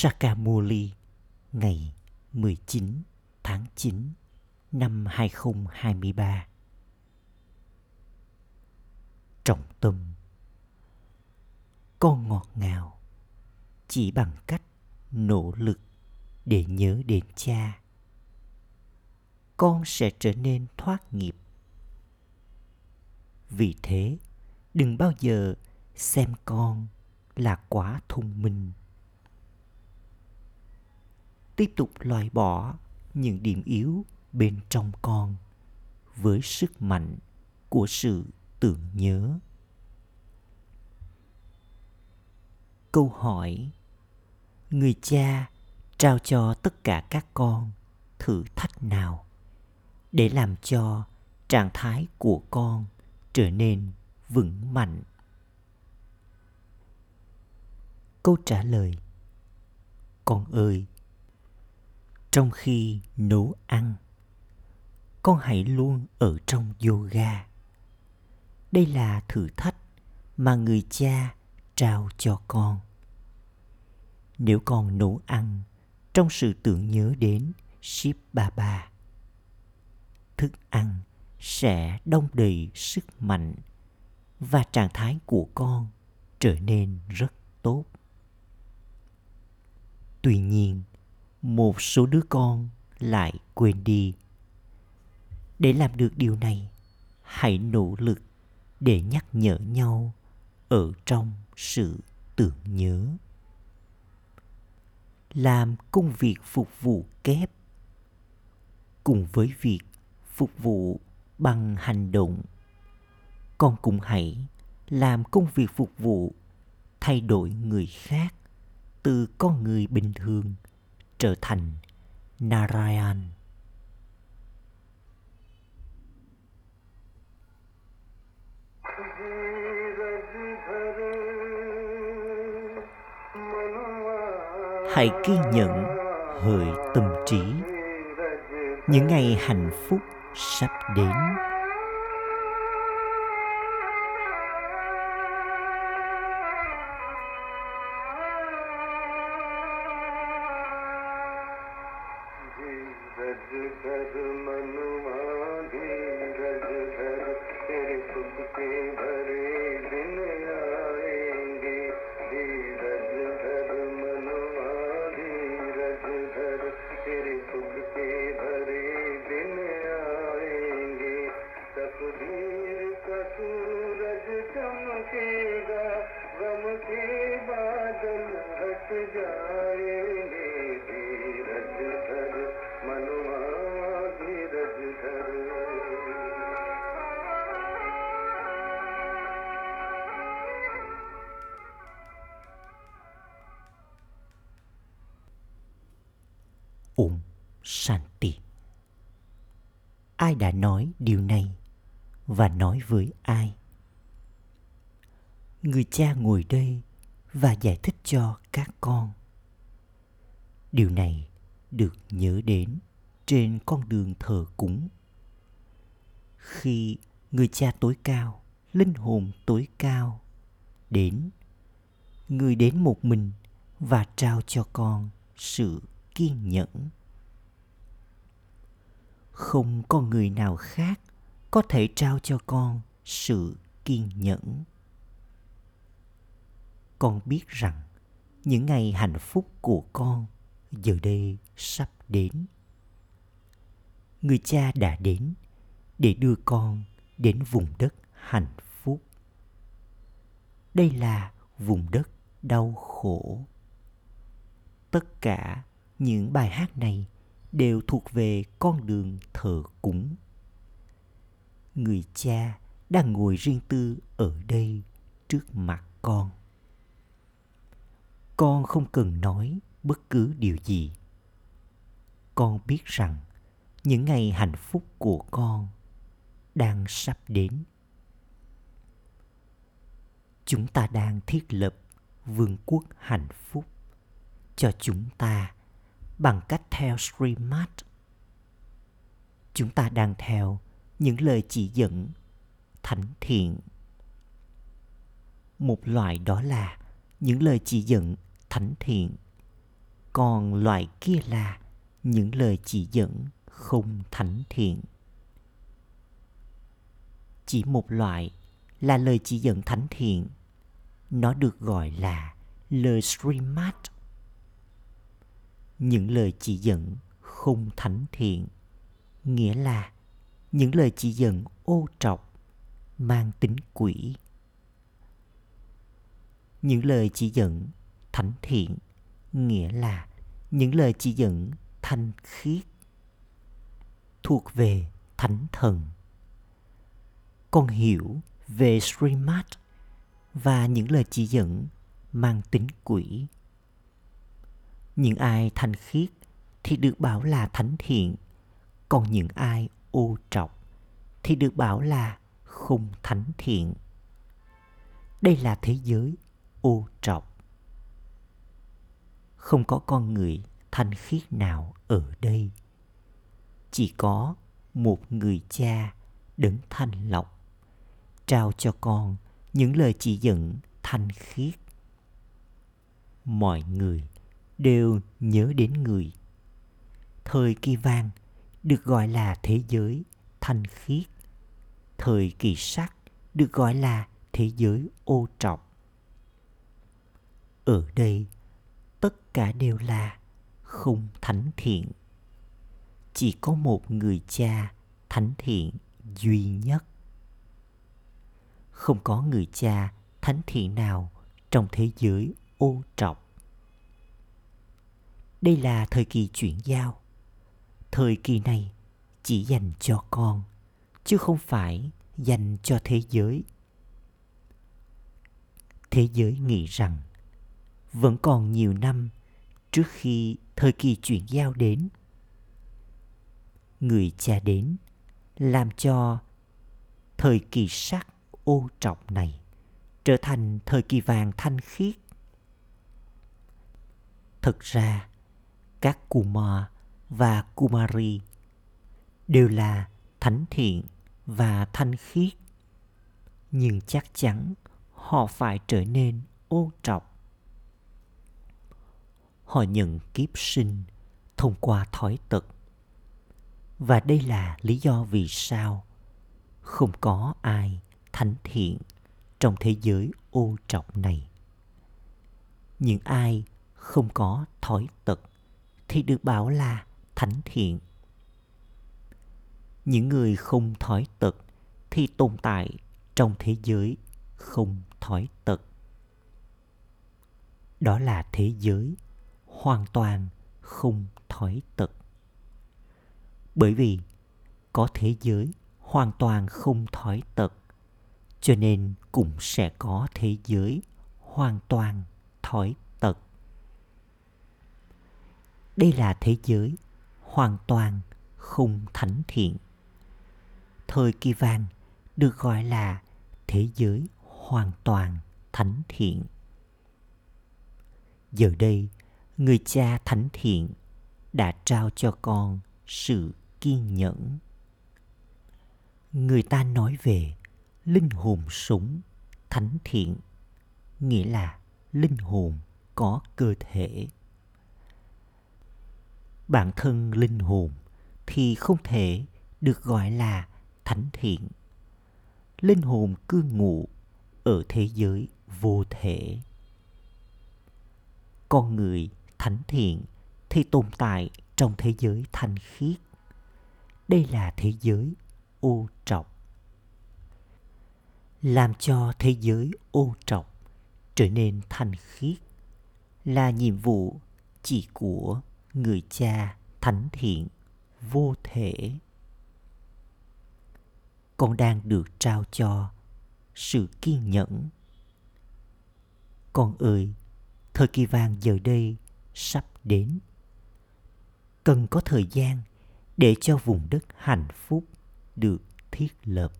Sakamuli ngày 19 tháng 9 năm 2023. Trọng tâm Con ngọt ngào chỉ bằng cách nỗ lực để nhớ đến cha. Con sẽ trở nên thoát nghiệp. Vì thế, đừng bao giờ xem con là quá thông minh tiếp tục loại bỏ những điểm yếu bên trong con với sức mạnh của sự tưởng nhớ. Câu hỏi, người cha trao cho tất cả các con thử thách nào để làm cho trạng thái của con trở nên vững mạnh? Câu trả lời, con ơi trong khi nấu ăn. Con hãy luôn ở trong yoga. Đây là thử thách mà người cha trao cho con. Nếu con nấu ăn trong sự tưởng nhớ đến Shiv Baba, thức ăn sẽ đông đầy sức mạnh và trạng thái của con trở nên rất tốt. Tuy nhiên một số đứa con lại quên đi. Để làm được điều này, hãy nỗ lực để nhắc nhở nhau ở trong sự tưởng nhớ. Làm công việc phục vụ kép cùng với việc phục vụ bằng hành động. Con cũng hãy làm công việc phục vụ thay đổi người khác từ con người bình thường trở thành Narayan. Hãy ghi nhận hơi tâm trí những ngày hạnh phúc sắp đến Om Shanti. Ai đã nói điều này và nói với ai? Người cha ngồi đây và giải thích cho các con. Điều này được nhớ đến trên con đường thờ cúng. Khi người cha tối cao, linh hồn tối cao đến, người đến một mình và trao cho con sự kiên nhẫn. Không có người nào khác có thể trao cho con sự kiên nhẫn. Con biết rằng những ngày hạnh phúc của con giờ đây sắp đến. Người cha đã đến để đưa con đến vùng đất hạnh phúc. Đây là vùng đất đau khổ. Tất cả những bài hát này đều thuộc về con đường thờ cúng. Người cha đang ngồi riêng tư ở đây trước mặt con. Con không cần nói bất cứ điều gì. Con biết rằng những ngày hạnh phúc của con đang sắp đến. Chúng ta đang thiết lập vương quốc hạnh phúc cho chúng ta bằng cách theo Srimad. Chúng ta đang theo những lời chỉ dẫn thánh thiện. Một loại đó là những lời chỉ dẫn thánh thiện, còn loại kia là những lời chỉ dẫn không thánh thiện chỉ một loại là lời chỉ dẫn thánh thiện, nó được gọi là lời Srimad. Những lời chỉ dẫn không thánh thiện, nghĩa là những lời chỉ dẫn ô trọc, mang tính quỷ. Những lời chỉ dẫn thánh thiện, nghĩa là những lời chỉ dẫn thanh khiết, thuộc về thánh thần. Con hiểu về Srimad và những lời chỉ dẫn mang tính quỷ. Những ai thanh khiết thì được bảo là thánh thiện, còn những ai ô trọc thì được bảo là không thánh thiện. Đây là thế giới ô trọc. Không có con người thanh khiết nào ở đây. Chỉ có một người cha đấng thanh lọc trao cho con những lời chỉ dẫn thanh khiết mọi người đều nhớ đến người. Thời kỳ vàng được gọi là thế giới thanh khiết. Thời kỳ sắc được gọi là thế giới ô trọng ở đây, tất cả đều là không thánh thiện. Chỉ có một người cha thánh thiện duy nhất. Không có người cha thánh thiện nào trong thế giới ô trọng đây là thời kỳ chuyển giao. Thời kỳ này chỉ dành cho con, chứ không phải dành cho thế giới. Thế giới nghĩ rằng vẫn còn nhiều năm trước khi thời kỳ chuyển giao đến. Người cha đến làm cho thời kỳ sắc ô trọng này trở thành thời kỳ vàng thanh khiết. Thực ra, các Kumar và Kumari đều là thánh thiện và thanh khiết. Nhưng chắc chắn họ phải trở nên ô trọc. Họ nhận kiếp sinh thông qua thói tật. Và đây là lý do vì sao không có ai thánh thiện trong thế giới ô trọc này. Những ai không có thói tật thì được bảo là thánh thiện. Những người không thói tật thì tồn tại trong thế giới không thói tật. Đó là thế giới hoàn toàn không thói tật. Bởi vì có thế giới hoàn toàn không thói tật, cho nên cũng sẽ có thế giới hoàn toàn thói đây là thế giới hoàn toàn không thánh thiện. Thời kỳ vàng được gọi là thế giới hoàn toàn thánh thiện. Giờ đây, người cha thánh thiện đã trao cho con sự kiên nhẫn. Người ta nói về linh hồn sống thánh thiện, nghĩa là linh hồn có cơ thể bản thân linh hồn thì không thể được gọi là thánh thiện. Linh hồn cư ngụ ở thế giới vô thể. Con người thánh thiện thì tồn tại trong thế giới thanh khiết. Đây là thế giới ô trọc. Làm cho thế giới ô trọc trở nên thanh khiết là nhiệm vụ chỉ của người cha thánh thiện, vô thể. Con đang được trao cho sự kiên nhẫn. Con ơi, thời kỳ vàng giờ đây sắp đến. Cần có thời gian để cho vùng đất hạnh phúc được thiết lập.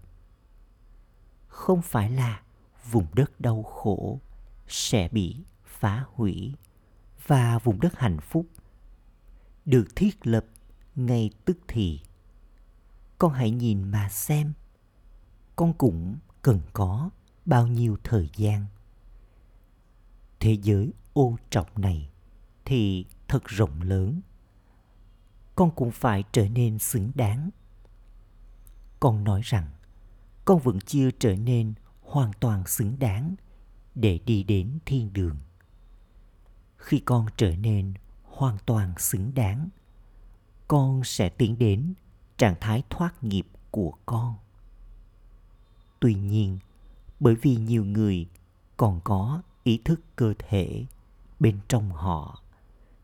Không phải là vùng đất đau khổ sẽ bị phá hủy và vùng đất hạnh phúc được thiết lập ngay tức thì. Con hãy nhìn mà xem, con cũng cần có bao nhiêu thời gian. Thế giới ô trọng này thì thật rộng lớn, con cũng phải trở nên xứng đáng. Con nói rằng, con vẫn chưa trở nên hoàn toàn xứng đáng để đi đến thiên đường. Khi con trở nên hoàn toàn xứng đáng con sẽ tiến đến trạng thái thoát nghiệp của con tuy nhiên, bởi vì nhiều người còn có ý thức cơ thể bên trong họ,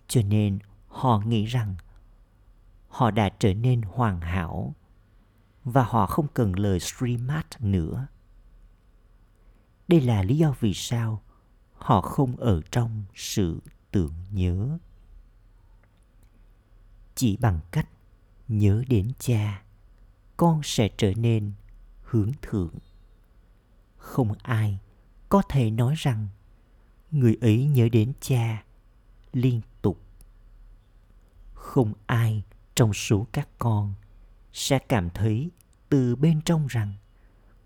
cho nên họ nghĩ rằng họ đã trở nên hoàn hảo và họ không cần lời streamat nữa. Đây là lý do vì sao họ không ở trong sự tưởng nhớ. Chỉ bằng cách nhớ đến cha, con sẽ trở nên hướng thượng. Không ai có thể nói rằng người ấy nhớ đến cha liên tục. Không ai trong số các con sẽ cảm thấy từ bên trong rằng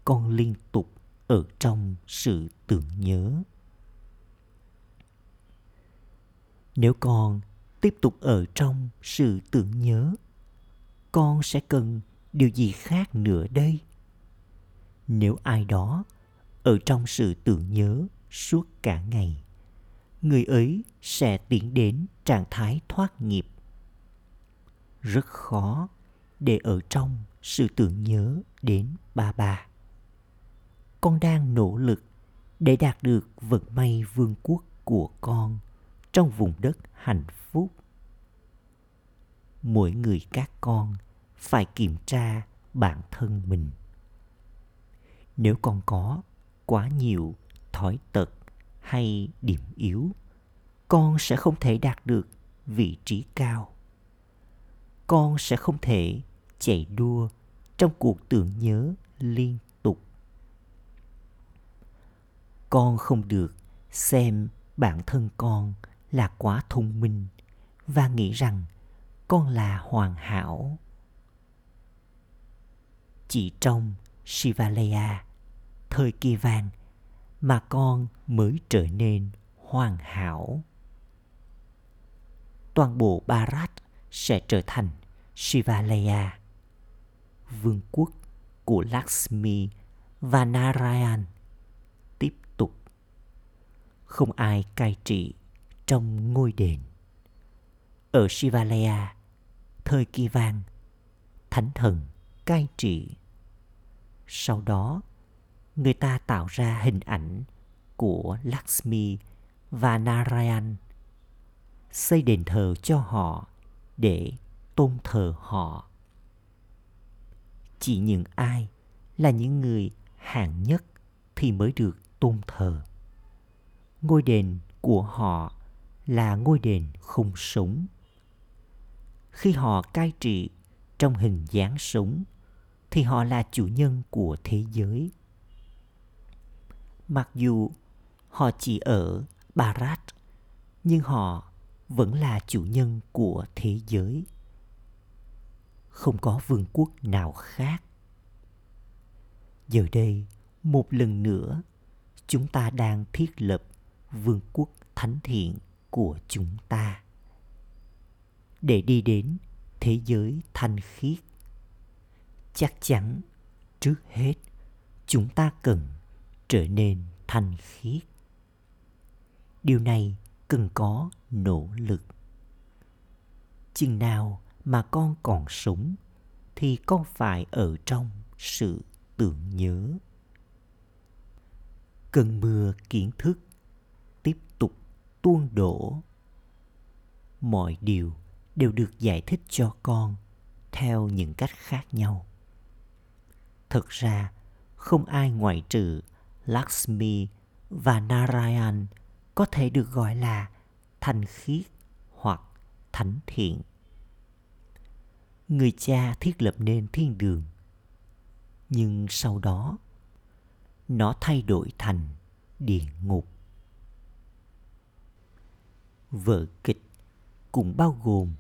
con liên tục ở trong sự tưởng nhớ nếu con tiếp tục ở trong sự tưởng nhớ. Con sẽ cần điều gì khác nữa đây? Nếu ai đó ở trong sự tưởng nhớ suốt cả ngày, người ấy sẽ tiến đến trạng thái thoát nghiệp. Rất khó để ở trong sự tưởng nhớ đến ba ba. Con đang nỗ lực để đạt được vận may vương quốc của con trong vùng đất hạnh phúc. Mỗi người các con phải kiểm tra bản thân mình. Nếu con có quá nhiều thói tật hay điểm yếu, con sẽ không thể đạt được vị trí cao con sẽ không thể chạy đua trong cuộc tưởng nhớ liên tục con không được xem bản thân con là quá thông minh và nghĩ rằng con là hoàn hảo chỉ trong shivalaya thời kỳ vàng mà con mới trở nên hoàn hảo toàn bộ Bharat sẽ trở thành Shivalaya, vương quốc của Lakshmi và Narayan tiếp tục. Không ai cai trị trong ngôi đền. Ở Shivalaya, thời kỳ vàng, thánh thần cai trị. Sau đó, người ta tạo ra hình ảnh của Lakshmi và Narayan xây đền thờ cho họ để tôn thờ họ chỉ những ai là những người hạng nhất thì mới được tôn thờ ngôi đền của họ là ngôi đền khung súng. khi họ cai trị trong hình dáng súng, thì họ là chủ nhân của thế giới. Mặc dù họ chỉ ở barat nhưng họ vẫn là chủ nhân của thế giới. Không có vương quốc nào khác. Giờ đây một lần nữa chúng ta đang thiết lập vương quốc thánh thiện của chúng ta. Để đi đến thế giới thanh khiết, chắc chắn trước hết chúng ta cần trở nên thanh khiết. Điều này cần có nỗ lực. Chừng nào mà con còn sống thì con phải ở trong sự tưởng nhớ. Cơn mưa kiến thức tuôn đổ. Mọi điều đều được giải thích cho con theo những cách khác nhau. Thực ra, không ai ngoại trừ lakshmi và narayan có thể được gọi là thanh khiết hoặc thánh thiện. Người cha thiết lập nên thiên đường. Nhưng sau đó, nó thay đổi thành địa ngục vở kịch cũng bao gồm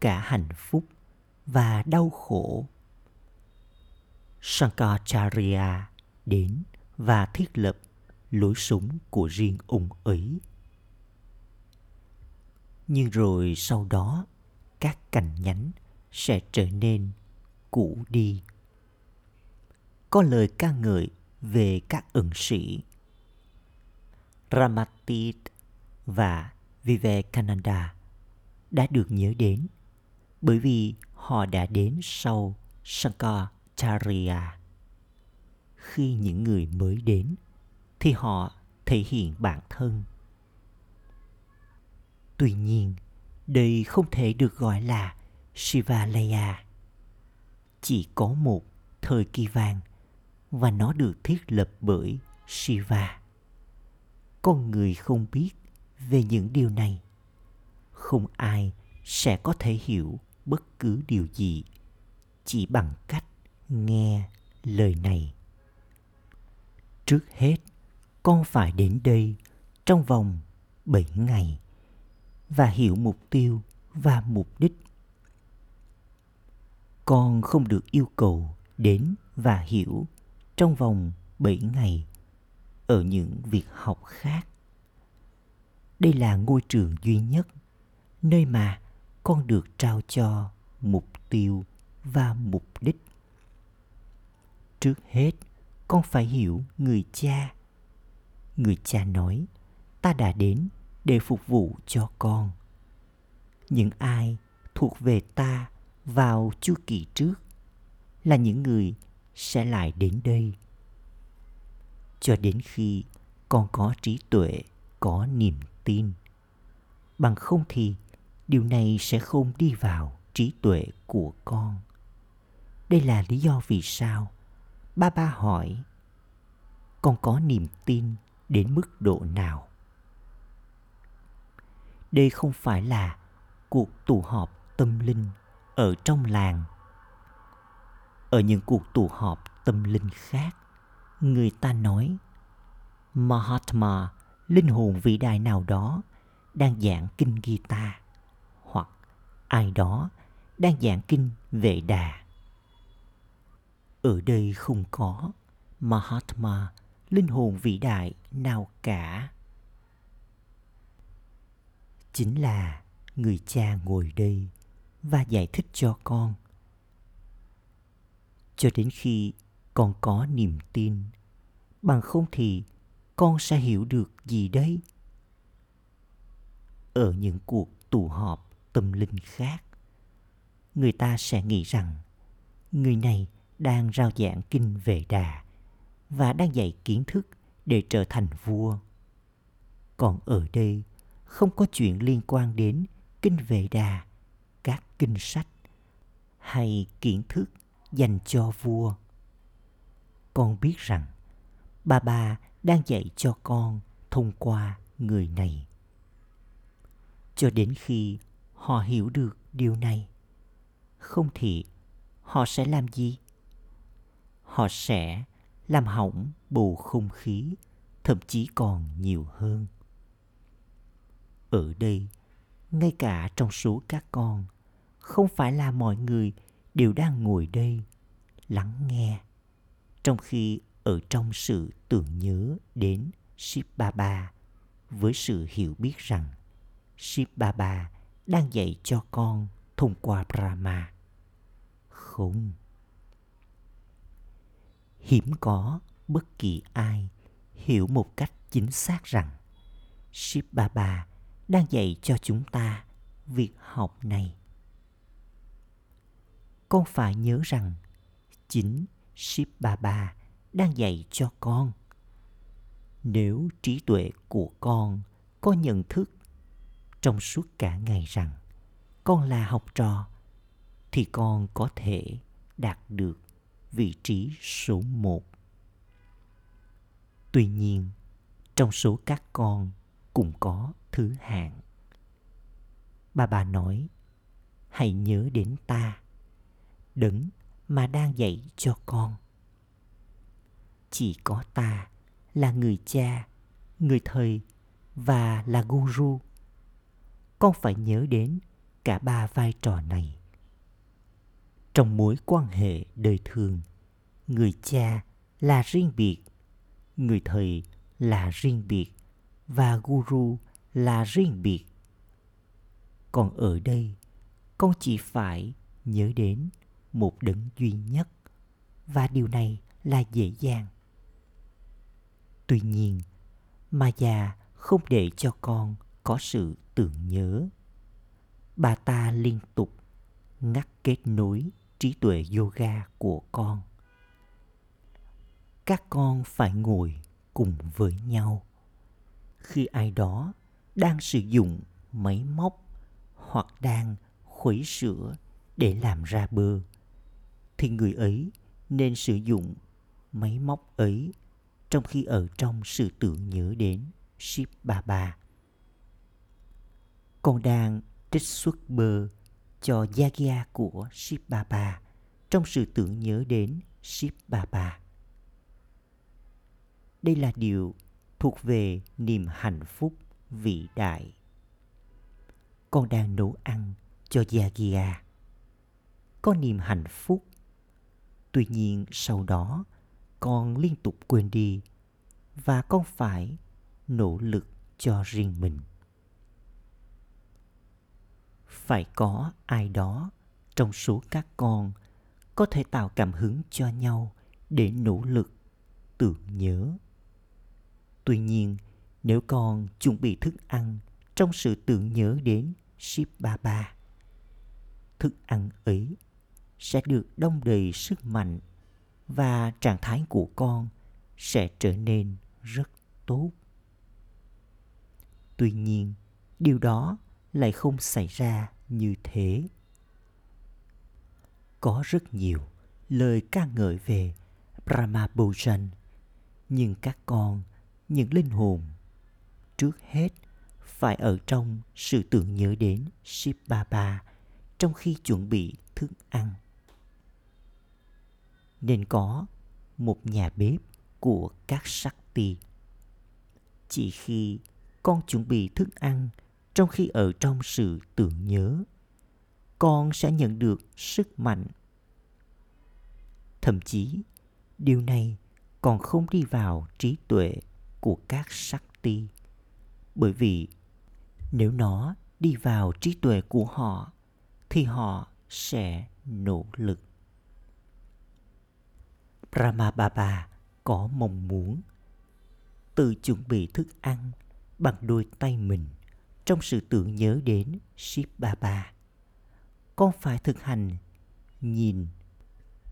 cả hạnh phúc và đau khổ Shankaracharya đến và thiết lập lối sống của riêng ông ấy. nhưng rồi sau đó, các cành nhánh sẽ trở nên cũ đi có lời ca ngợi về các ẩn sĩ Ramatit và Vivekananda đã được nhớ đến bởi vì họ đã đến sau Shankaracharya. Khi những người mới đến thì họ thể hiện bản thân. Tuy nhiên, đây không thể được gọi là Shivalaya. Chỉ có một thời kỳ vàng và nó được thiết lập bởi Shiva. Con người không biết về những điều này. Không ai sẽ có thể hiểu bất cứ điều gì chỉ bằng cách nghe lời này. Trước hết, con phải đến đây trong vòng 7 ngày và hiểu mục tiêu và mục đích. Con không được yêu cầu đến và hiểu trong vòng 7 ngày ở những việc học khác. Đây là ngôi trường duy nhất nơi mà con được trao cho mục tiêu và mục đích. Trước hết, con phải hiểu người cha. Người cha nói, ta đã đến để phục vụ cho con. Những ai thuộc về ta vào chu kỳ trước là những người sẽ lại đến đây cho đến khi con có trí tuệ có niềm tin. Bằng không thì điều này sẽ không đi vào trí tuệ của con. Đây là lý do vì sao ba ba hỏi, con có niềm tin đến mức độ nào? Đây không phải là cuộc tụ họp tâm linh ở trong làng. Ở những cuộc tụ họp tâm linh khác, người ta nói, mahatma linh hồn vĩ đại nào đó đang giảng kinh Gita hoặc ai đó đang giảng kinh Vệ Đà. Ở đây không có Mahatma, linh hồn vĩ đại nào cả. Chính là người cha ngồi đây và giải thích cho con. Cho đến khi con có niềm tin, bằng không thì con sẽ hiểu được gì đấy? Ở những cuộc tụ họp tâm linh khác, người ta sẽ nghĩ rằng người này đang rao giảng kinh về đà và đang dạy kiến thức để trở thành vua. Còn ở đây không có chuyện liên quan đến kinh về đà, các kinh sách hay kiến thức dành cho vua. Con biết rằng bà bà đang dạy cho con thông qua người này. Cho đến khi họ hiểu được điều này, không thì họ sẽ làm gì? Họ sẽ làm hỏng bầu không khí, thậm chí còn nhiều hơn. Ở đây, ngay cả trong số các con, không phải là mọi người đều đang ngồi đây lắng nghe, trong khi ở trong sự tưởng nhớ đến Shiv với sự hiểu biết rằng Shiv đang dạy cho con thông qua Brahma. Không. Hiếm có bất kỳ ai hiểu một cách chính xác rằng Shiv đang dạy cho chúng ta việc học này. Con phải nhớ rằng chính Shiv đang dạy cho con. Nếu trí tuệ của con có nhận thức trong suốt cả ngày rằng con là học trò, thì con có thể đạt được vị trí số một. Tuy nhiên, trong số các con cũng có thứ hạng. Bà bà nói, hãy nhớ đến ta, đấng mà đang dạy cho con chỉ có ta là người cha, người thầy và là guru. Con phải nhớ đến cả ba vai trò này. Trong mối quan hệ đời thường, người cha là riêng biệt, người thầy là riêng biệt và guru là riêng biệt. Còn ở đây, con chỉ phải nhớ đến một đấng duy nhất và điều này là dễ dàng tuy nhiên, ma già không để cho con có sự tưởng nhớ. Bà ta liên tục ngắt kết nối trí tuệ yoga của con. Các con phải ngồi cùng với nhau. Khi ai đó đang sử dụng máy móc hoặc đang khuấy sữa để làm ra bơ, thì người ấy nên sử dụng máy móc ấy trong khi ở trong sự tưởng nhớ đến Ship Baba. Con đang trích xuất bơ cho Yagya của Ship Baba trong sự tưởng nhớ đến Ship Baba. Đây là điều thuộc về niềm hạnh phúc vĩ đại. Con đang nấu ăn cho Yagya. Có niềm hạnh phúc. Tuy nhiên sau đó con liên tục quên đi và con phải nỗ lực cho riêng mình. Phải có ai đó trong số các con có thể tạo cảm hứng cho nhau để nỗ lực, tưởng nhớ. Tuy nhiên, nếu con chuẩn bị thức ăn trong sự tưởng nhớ đến ship ba ba, thức ăn ấy sẽ được đông đầy sức mạnh và trạng thái của con sẽ trở nên rất tốt tuy nhiên, điều đó lại không xảy ra như thế có rất nhiều lời ca ngợi về brahma bhujan nhưng các con, những linh hồn trước hết phải ở trong sự tưởng nhớ đến Shiv Baba trong khi chuẩn bị thức ăn. Nên có một nhà bếp của các Shakti. Chỉ khi con chuẩn bị thức ăn trong khi ở trong sự tưởng nhớ, con sẽ nhận được sức mạnh. Thậm chí, điều này còn không đi vào trí tuệ của các Shakti. Bởi vì nếu nó đi vào trí tuệ của họ thì họ sẽ nỗ lực. Brahmababa có mong muốn tự chuẩn bị thức ăn bằng đôi tay mình trong sự tưởng nhớ đến Shiv Baba. Con phải thực hành nhìn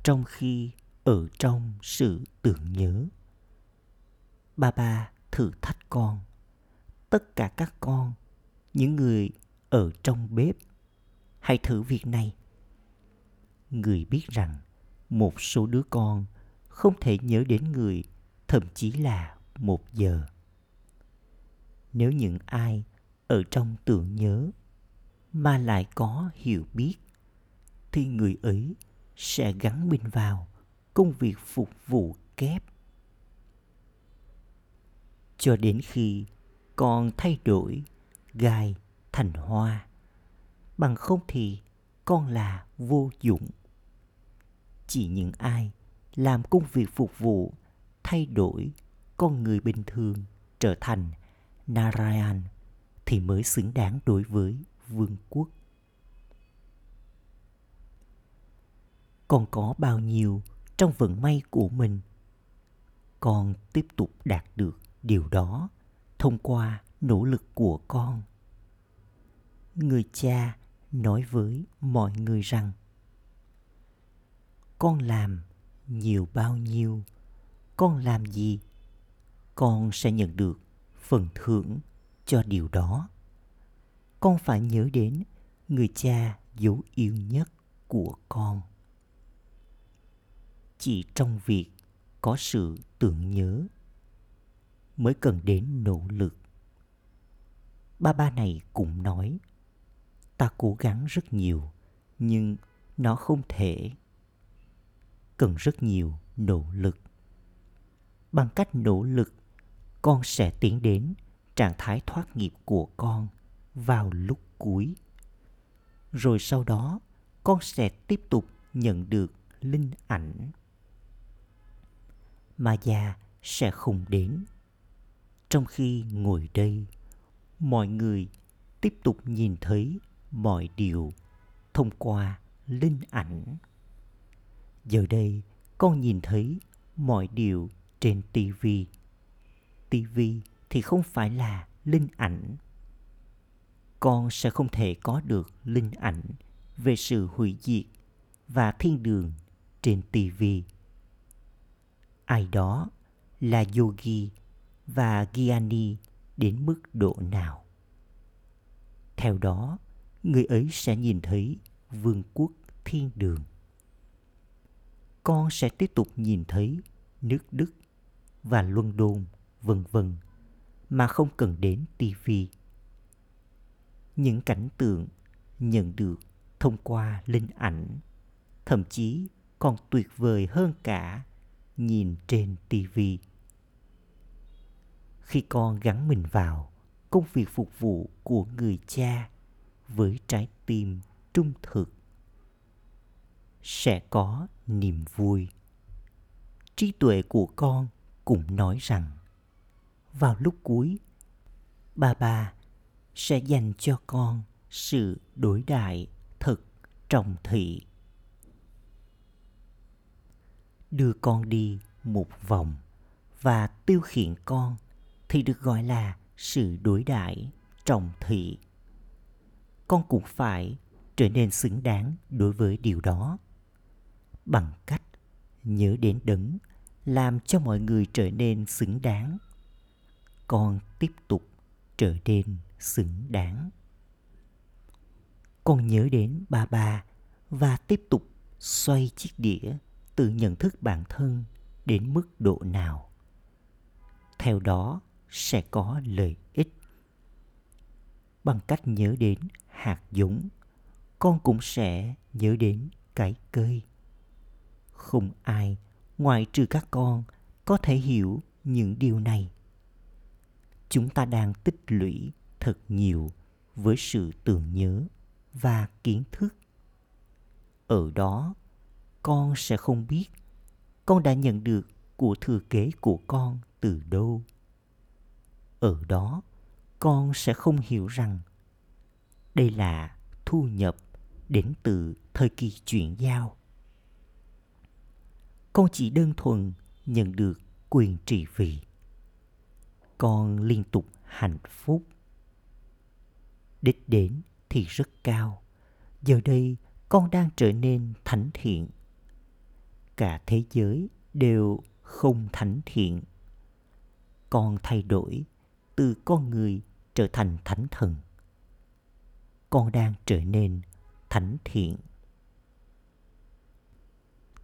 trong khi ở trong sự tưởng nhớ. Baba thử thách con. Tất cả các con, những người ở trong bếp, hãy thử việc này. Người biết rằng một số đứa con không thể nhớ đến người, thậm chí là một giờ. Nếu những ai ở trong tưởng nhớ mà lại có hiểu biết, thì người ấy sẽ gắn mình vào công việc phục vụ kép. Cho đến khi con thay đổi gai thành hoa, bằng không thì con là vô dụng. Chỉ những ai làm công việc phục vụ, thay đổi con người bình thường trở thành Narayan thì mới xứng đáng đối với vương quốc. Còn có bao nhiêu trong vận may của mình, con tiếp tục đạt được điều đó thông qua nỗ lực của con người cha nói với mọi người rằng, con làm nhiều bao nhiêu, con làm gì, con sẽ nhận được phần thưởng cho điều đó. Con phải nhớ đến người cha dấu yêu nhất của con. Chỉ trong việc có sự tưởng nhớ mới cần đến nỗ lực. Ba ba này cũng nói, ta cố gắng rất nhiều, nhưng nó không thể cần rất nhiều nỗ lực. Bằng cách nỗ lực, con sẽ tiến đến trạng thái thoát nghiệp của con vào lúc cuối. Rồi sau đó, con sẽ tiếp tục nhận được linh ảnh. Mà già sẽ không đến. Trong khi ngồi đây, mọi người tiếp tục nhìn thấy mọi điều thông qua linh ảnh giờ đây, con nhìn thấy mọi điều trên tivi tivi thì không phải là linh ảnh. Con sẽ không thể có được linh ảnh về sự hủy diệt và thiên đường trên tivi ai đó là yogi và gyani đến mức độ nào? Theo đó, người ấy sẽ nhìn thấy vương quốc thiên đường con sẽ tiếp tục nhìn thấy nước đức và luân đôn, vân vân, mà không cần đến tivi. Những cảnh tượng nhận được thông qua linh ảnh, thậm chí còn tuyệt vời hơn cả nhìn trên tivi. Khi con gắn mình vào công việc phục vụ của người cha với trái tim trung thực, sẽ có niềm vui. Trí tuệ của con cũng nói rằng, vào lúc cuối bà bà sẽ dành cho con sự đối đại thật trọng thị. Đưa con đi một vòng và tiêu khiển con thì được gọi là sự đối đãi trọng thị. Con cũng phải trở nên xứng đáng đối với điều đó bằng cách nhớ đến đấng làm cho mọi người trở nên xứng đáng. Con tiếp tục trở nên xứng đáng. Con nhớ đến ba ba và tiếp tục xoay chiếc đĩa từ nhận thức bản thân đến mức độ nào. Theo đó sẽ có lợi ích. Bằng cách nhớ đến hạt giống, con cũng sẽ nhớ đến cái cây không ai ngoại trừ các con, có thể hiểu những điều này. Chúng ta đang tích lũy thật nhiều với sự tưởng nhớ và kiến thức. Ở đó, con sẽ không biết con đã nhận được của thừa kế của con từ đâu. Ở đó, con sẽ không hiểu rằng đây là thu nhập đến từ thời kỳ chuyển giao con chỉ đơn thuần nhận được quyền trị vì. Con liên tục hạnh phúc. Đích đến thì rất cao. Giờ đây con đang trở nên thánh thiện. Cả thế giới đều không thánh thiện. Con thay đổi từ con người trở thành thánh thần. Con đang trở nên thánh thiện.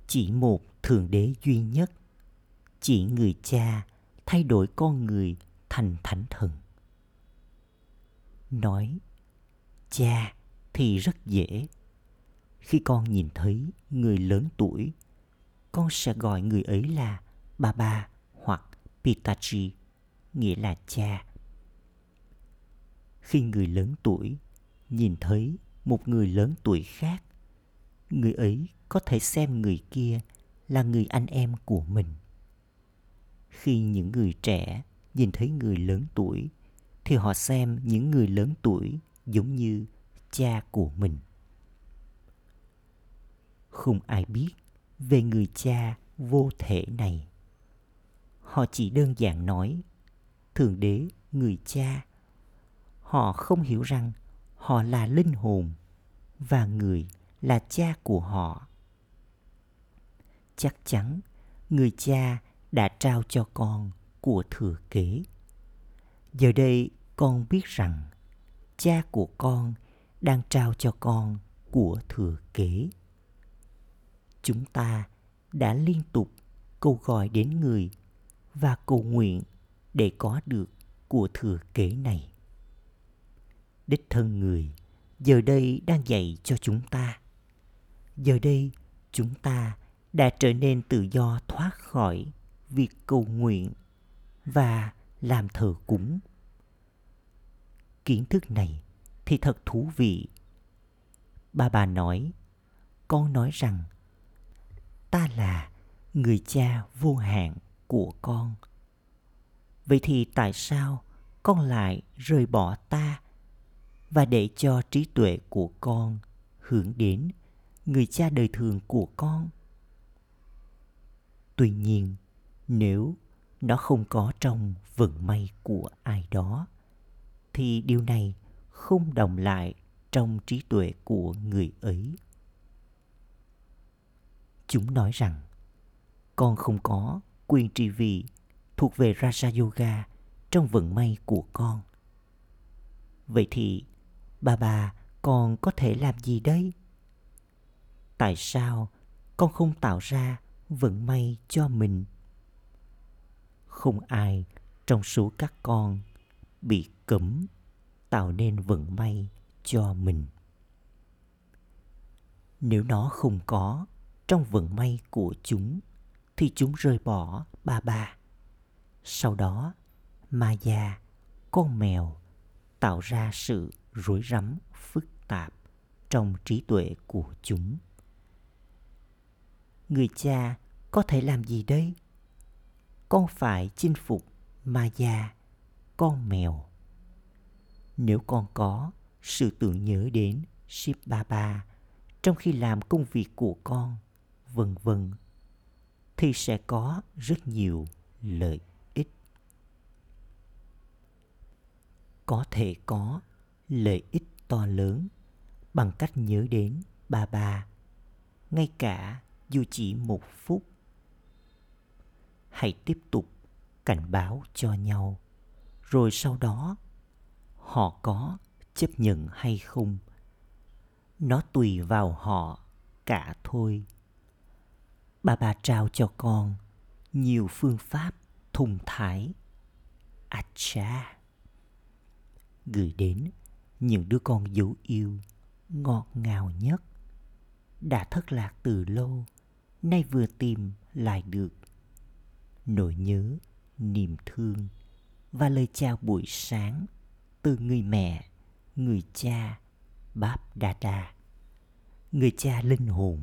Chỉ một thượng đế duy nhất. Chỉ người cha thay đổi con người thành thánh thần. Nói, cha thì rất dễ. Khi con nhìn thấy người lớn tuổi, con sẽ gọi người ấy là ba ba hoặc pitachi, nghĩa là cha. Khi người lớn tuổi nhìn thấy một người lớn tuổi khác, người ấy có thể xem người kia là người anh em của mình. Khi những người trẻ nhìn thấy người lớn tuổi, thì họ xem những người lớn tuổi giống như cha của mình. Không ai biết về người cha vô thể này. Họ chỉ đơn giản nói, thượng đế, người cha. Họ không hiểu rằng họ là linh hồn và người là cha của họ chắc chắn người cha đã trao cho con của thừa kế. Giờ đây con biết rằng cha của con đang trao cho con của thừa kế. Chúng ta đã liên tục câu gọi đến người và cầu nguyện để có được của thừa kế này. Đích thân người giờ đây đang dạy cho chúng ta. Giờ đây chúng ta đã trở nên tự do thoát khỏi việc cầu nguyện và làm thờ cúng. Kiến thức này thì thật thú vị. Ba bà nói, con nói rằng, ta là người cha vô hạn của con. Vậy thì tại sao con lại rời bỏ ta và để cho trí tuệ của con hướng đến người cha đời thường của con? Tuy nhiên, nếu nó không có trong vận may của ai đó, thì điều này không đồng lại trong trí tuệ của người ấy. Chúng nói rằng, con không có quyền trị vì thuộc về raja yoga trong vận may của con. Vậy thì, bà bà, con có thể làm gì đây? Tại sao con không tạo ra vận may cho mình. Không ai trong số các con bị cấm tạo nên vận may cho mình. Nếu nó không có trong vận may của chúng, thì chúng rơi bỏ ba ba. Sau đó maya con mèo, tạo ra sự rối rắm, phức tạp trong trí tuệ của chúng. Người cha có thể làm gì đây con phải chinh phục ma già con mèo nếu con có sự tưởng nhớ đến ship ba ba trong khi làm công việc của con, vân vân, thì sẽ có rất nhiều lợi ích. Có thể có lợi ích to lớn bằng cách nhớ đến ba ba ngay cả dù chỉ một phút. Hãy tiếp tục cảnh báo cho nhau, rồi sau đó họ có chấp nhận hay không? Nó tùy vào họ cả thôi. Bà bà trao cho con nhiều phương pháp thùng thái. Acha. Gửi đến những đứa con dấu yêu ngọt ngào nhất. Đã thất lạc từ lâu nay vừa tìm lại được nỗi nhớ, niềm thương và lời chào buổi sáng từ người mẹ, người cha Báp Đa Đa. Người cha linh hồn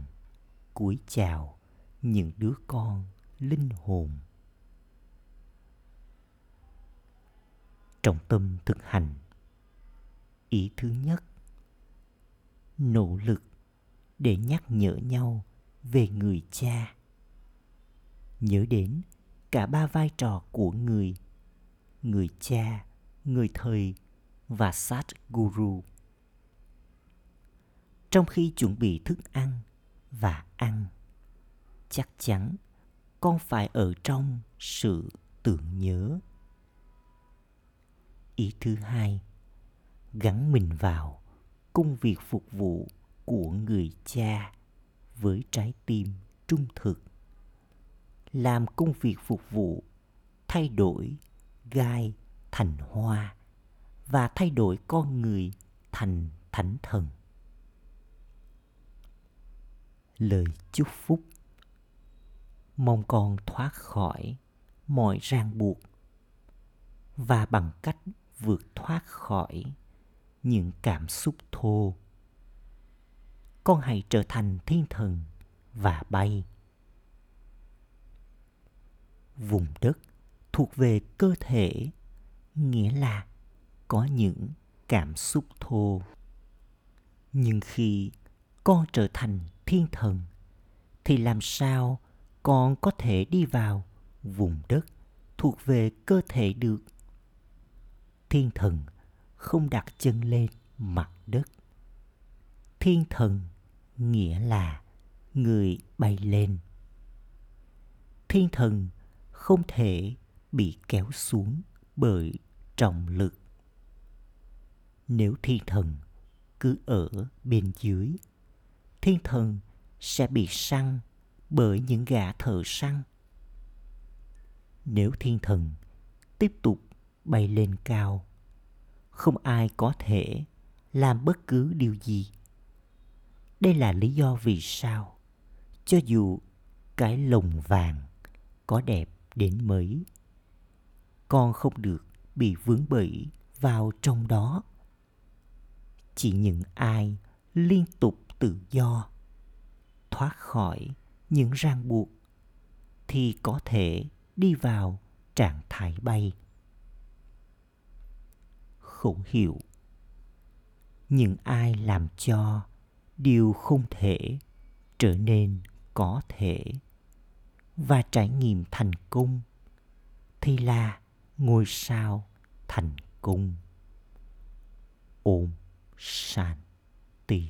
cúi chào những đứa con linh hồn. Trọng tâm thực hành Ý thứ nhất, Nỗ lực để nhắc nhở nhau về người cha. Nhớ đến cả ba vai trò của người, người cha, người thầy và sát guru. Trong khi chuẩn bị thức ăn và ăn chắc chắn con phải ở trong sự tưởng nhớ. Ý thứ hai gắn mình vào công việc phục vụ của người cha với trái tim trung thực làm công việc phục vụ, thay đổi gai thành hoa và thay đổi con người thành thánh thần. Lời chúc phúc. Mong con thoát khỏi mọi ràng buộc và bằng cách vượt thoát khỏi những cảm xúc thô. Con hãy trở thành thiên thần và bay vùng đất thuộc về cơ thể, nghĩa là có những cảm xúc thô. Nhưng khi con trở thành thiên thần, thì làm sao con có thể đi vào vùng đất thuộc về cơ thể được? Thiên thần không đặt chân lên mặt đất. Thiên thần nghĩa là người bay lên. Thiên thần không thể bị kéo xuống bởi trọng lực nếu thiên thần cứ ở bên dưới thiên thần sẽ bị săn bởi những gã thợ săn. Nếu thiên thần tiếp tục bay lên cao, không ai có thể làm bất cứ điều gì. Đây là lý do vì sao, cho dù cái lồng vàng có đẹp đến mấy, con không được bị vướng bẫy vào trong đó. Chỉ những ai liên tục tự do thoát khỏi những ràng buộc thì có thể đi vào trạng thái bay. Khẩu hiệu những ai làm cho điều không thể trở nên có thể và trải nghiệm thành công thì là ngôi sao thành công ôm Tì.